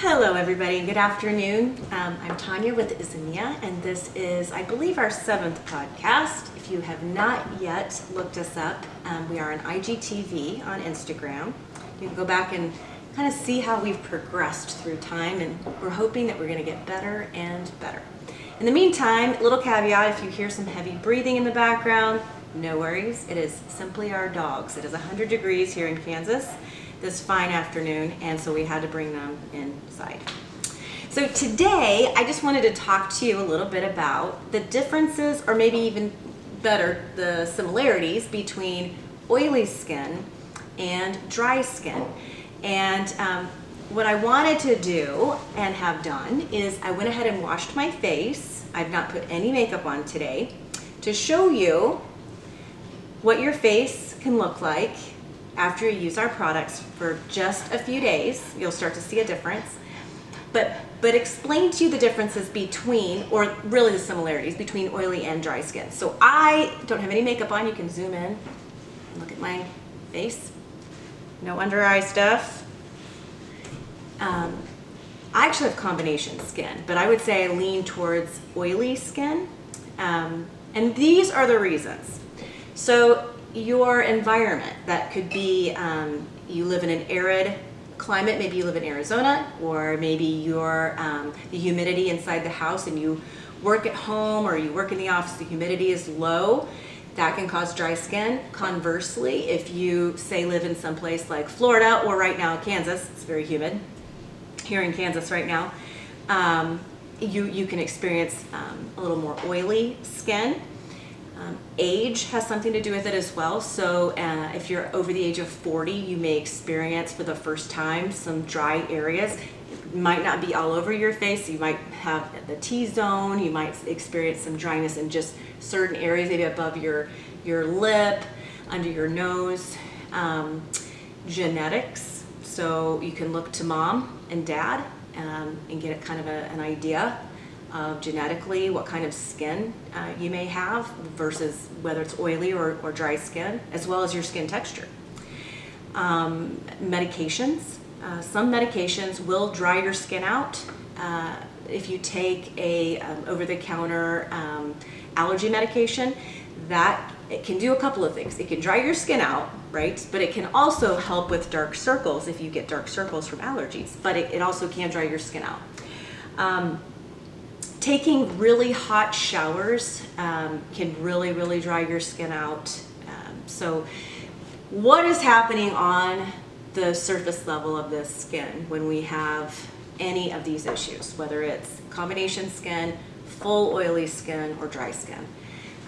Hello, everybody, and good afternoon. Um, I'm Tania with Izania, and this is, I believe, our seventh podcast. If you have not yet looked us up, um, we are on IGTV on Instagram. You can go back and kind of see how we've progressed through time, and we're hoping that we're going to get better and better. In the meantime, little caveat if you hear some heavy breathing in the background, no worries. It is simply our dogs. It is 100 degrees here in Kansas this fine afternoon, and so we had to bring them inside. So today, I just wanted to talk to you a little bit about the differences, or maybe even better, the similarities between oily skin and dry skin. And um, what I wanted to do and have done is I went ahead and washed my face. I've not put any makeup on today to show you what your face can look like after you use our products for just a few days. You'll start to see a difference. But, but explain to you the differences between, or really the similarities between oily and dry skin. So I don't have any makeup on. You can zoom in and look at my face. No under eye stuff. Um, I actually have combination skin, but I would say I lean towards oily skin. Um, and these are the reasons. So your environment, that could be um, you live in an arid climate, maybe you live in Arizona, or maybe you're um, the humidity inside the house and you work at home or you work in the office, the humidity is low. That can cause dry skin. Conversely, if you say live in some place like Florida or right now Kansas, it's very humid here in Kansas right now, um, you, you can experience um, a little more oily skin. Um, age has something to do with it as well. So, uh, if you're over the age of 40, you may experience for the first time some dry areas. It might not be all over your face. You might have the T zone. You might experience some dryness in just certain areas, maybe above your your lip, under your nose. Um, genetics. So you can look to mom and dad um, and get kind of a, an idea of genetically what kind of skin uh, you may have versus whether it's oily or, or dry skin, as well as your skin texture. Um, medications. Uh, some medications will dry your skin out. Uh, if you take a um, over-the-counter um, allergy medication, that it can do a couple of things. It can dry your skin out, right? But it can also help with dark circles if you get dark circles from allergies. But it, it also can dry your skin out. Um, taking really hot showers um, can really, really dry your skin out. Um, so, what is happening on the surface level of the skin when we have any of these issues, whether it's combination skin, full oily skin, or dry skin?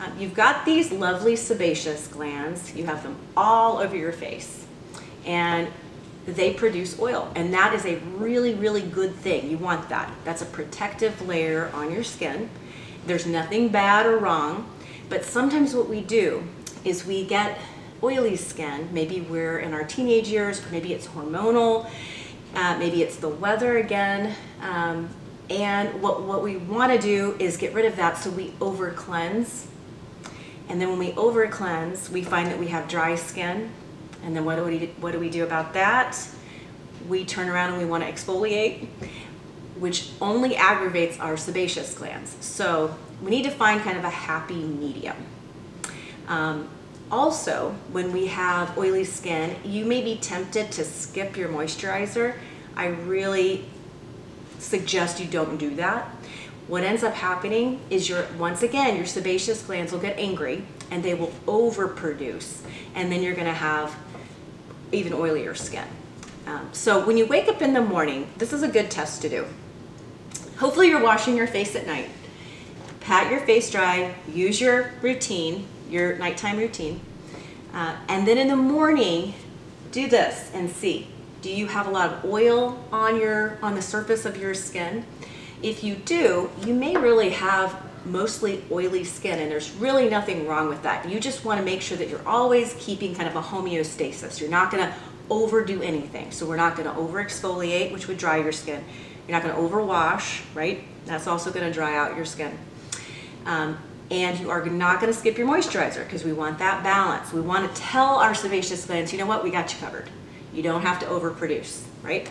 Um, you've got these lovely sebaceous glands, you have them all over your face. And they produce oil. And that is a really really good thing. You want that. That's a protective layer on your skin. There's nothing bad or wrong. But sometimes what we do is we get oily skin. Maybe we're in our teenage years. Or maybe it's hormonal. Uh, maybe it's the weather again. Um, and what, what we want to do is get rid of that so we over cleanse and then when we over cleanse we find that we have dry skin and then what do we what do we do about that? We turn around and we want to exfoliate, which only aggravates our sebaceous glands. So we need to find kind of a happy medium. Um, also, when we have oily skin, you may be tempted to skip your moisturizer. I really suggest you don't do that. What ends up happening is your once again your sebaceous glands will get angry and they will overproduce, and then you're going to have even oilier skin. Um, so when you wake up in the morning, this is a good test to do. Hopefully you're washing your face at night. Pat your face dry, use your routine, your nighttime routine, uh, and then in the morning, do this and see. Do you have a lot of oil on your on the surface of your skin? If you do, you may really have mostly oily skin and there's really nothing wrong with that. You just want to make sure that you're always keeping kind of a homeostasis. You're not going to overdo anything. So we're not going to over exfoliate, which would dry your skin. You're not going to overwash, right? That's also going to dry out your skin. Um, and you are not going to skip your moisturizer because we want that balance. We want to tell our sebaceous glands, you know what, we got you covered. You don't have to overproduce, right?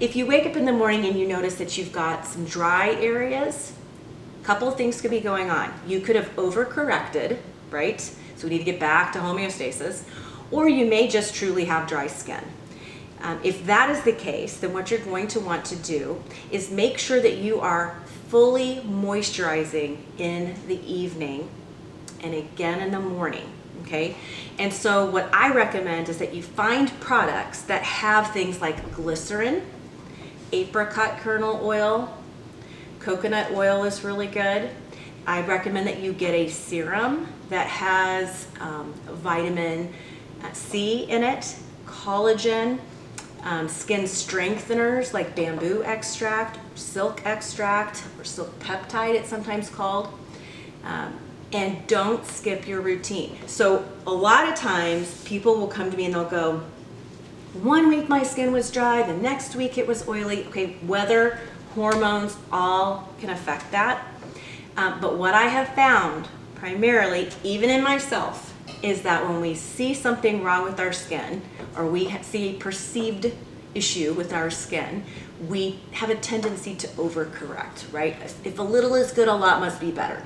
If you wake up in the morning and you notice that you've got some dry areas, couple of things could be going on. You could have overcorrected, right? So we need to get back to homeostasis, or you may just truly have dry skin. Um, if that is the case, then what you're going to want to do is make sure that you are fully moisturizing in the evening and again in the morning. Okay, and so what I recommend is that you find products that have things like glycerin, apricot kernel oil, coconut oil is really good. I recommend that you get a serum that has um, vitamin C in it, collagen, um, skin strengtheners like bamboo extract, silk extract, or silk peptide, it's sometimes called. Um, and don't skip your routine. So, a lot of times people will come to me and they'll go, one week my skin was dry, the next week it was oily. Okay, weather, hormones, all can affect that. Um, but what I have found, primarily, even in myself, is that when we see something wrong with our skin or we see a perceived issue with our skin, we have a tendency to overcorrect, right? If a little is good, a lot must be better.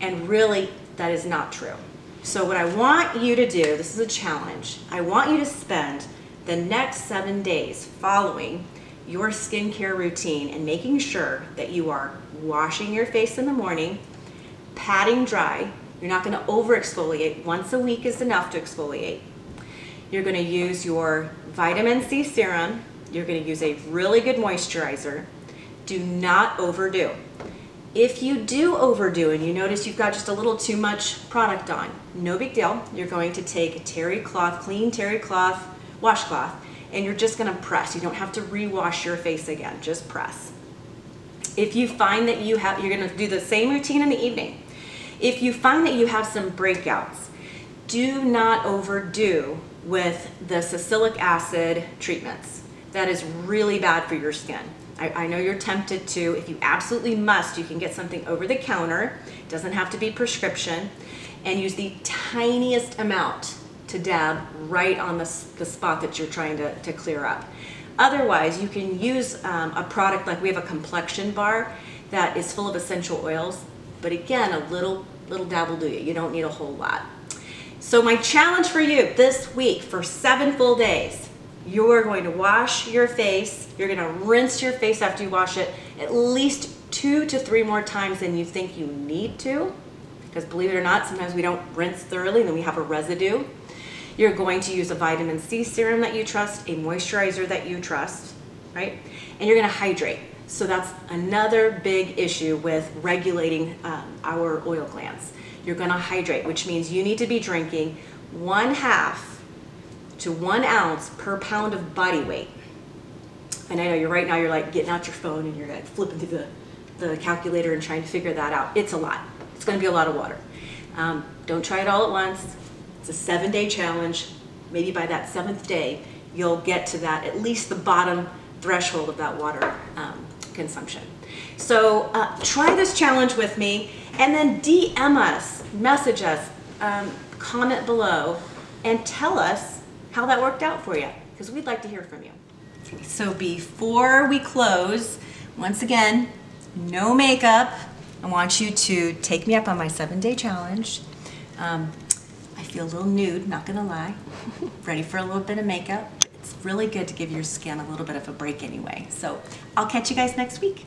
And really, that is not true. So, what I want you to do, this is a challenge, I want you to spend the next seven days following your skincare routine and making sure that you are washing your face in the morning, patting dry. You're not going to over exfoliate. Once a week is enough to exfoliate. You're going to use your vitamin C serum. You're going to use a really good moisturizer. Do not overdo. If you do overdo and you notice you've got just a little too much product on, no big deal. You're going to take a terry cloth, clean terry cloth, washcloth, and you're just to press. You don't have to rewash your face again, just press. If you find that you have, you're to do the same routine in the evening. If you find that you have some breakouts, do not overdo with the salicylic acid treatments. That is really bad for your skin. I, I, know you're tempted to. If you absolutely must, you can get something over the counter. It doesn't have to be prescription. And use the tiniest amount to dab right on the, the spot that you're trying to, to clear up. Otherwise, you can use um, a product like we have a complexion bar that is full of essential oils. But again, a little little dab will do you. You don't need a whole lot. So my challenge for you this week for seven full days you are going to wash your face. You're going to rinse your face after you wash it at least two to three more times than you think you need to. Because believe it or not, sometimes we don't rinse thoroughly and then we have a residue. You're going to use a vitamin C serum that you trust, a moisturizer that you trust, right? And you're going to hydrate. So that's another big issue with regulating um, our oil glands. You're going to hydrate, which means you need to be drinking one half to one ounce per pound of body weight. And I know you're right now, you're like getting out your phone and you're like flipping through the, the calculator and trying to figure that out. It's a lot. It's going to be a lot of water. Um, don't try it all at once. It's a seven day challenge. Maybe by that seventh day, you'll get to that, at least the bottom threshold of that water um, consumption. So uh, try this challenge with me and then DM us, message us, um, comment below, and tell us how that worked out for you because we'd like to hear from you. So before we close, once again, no makeup. I want you to take me up on my seven day challenge. Um, feel a little nude, not gonna lie. Ready for a little bit of makeup. It's really good to give your skin a little bit of a break anyway. So I'll catch you guys next week.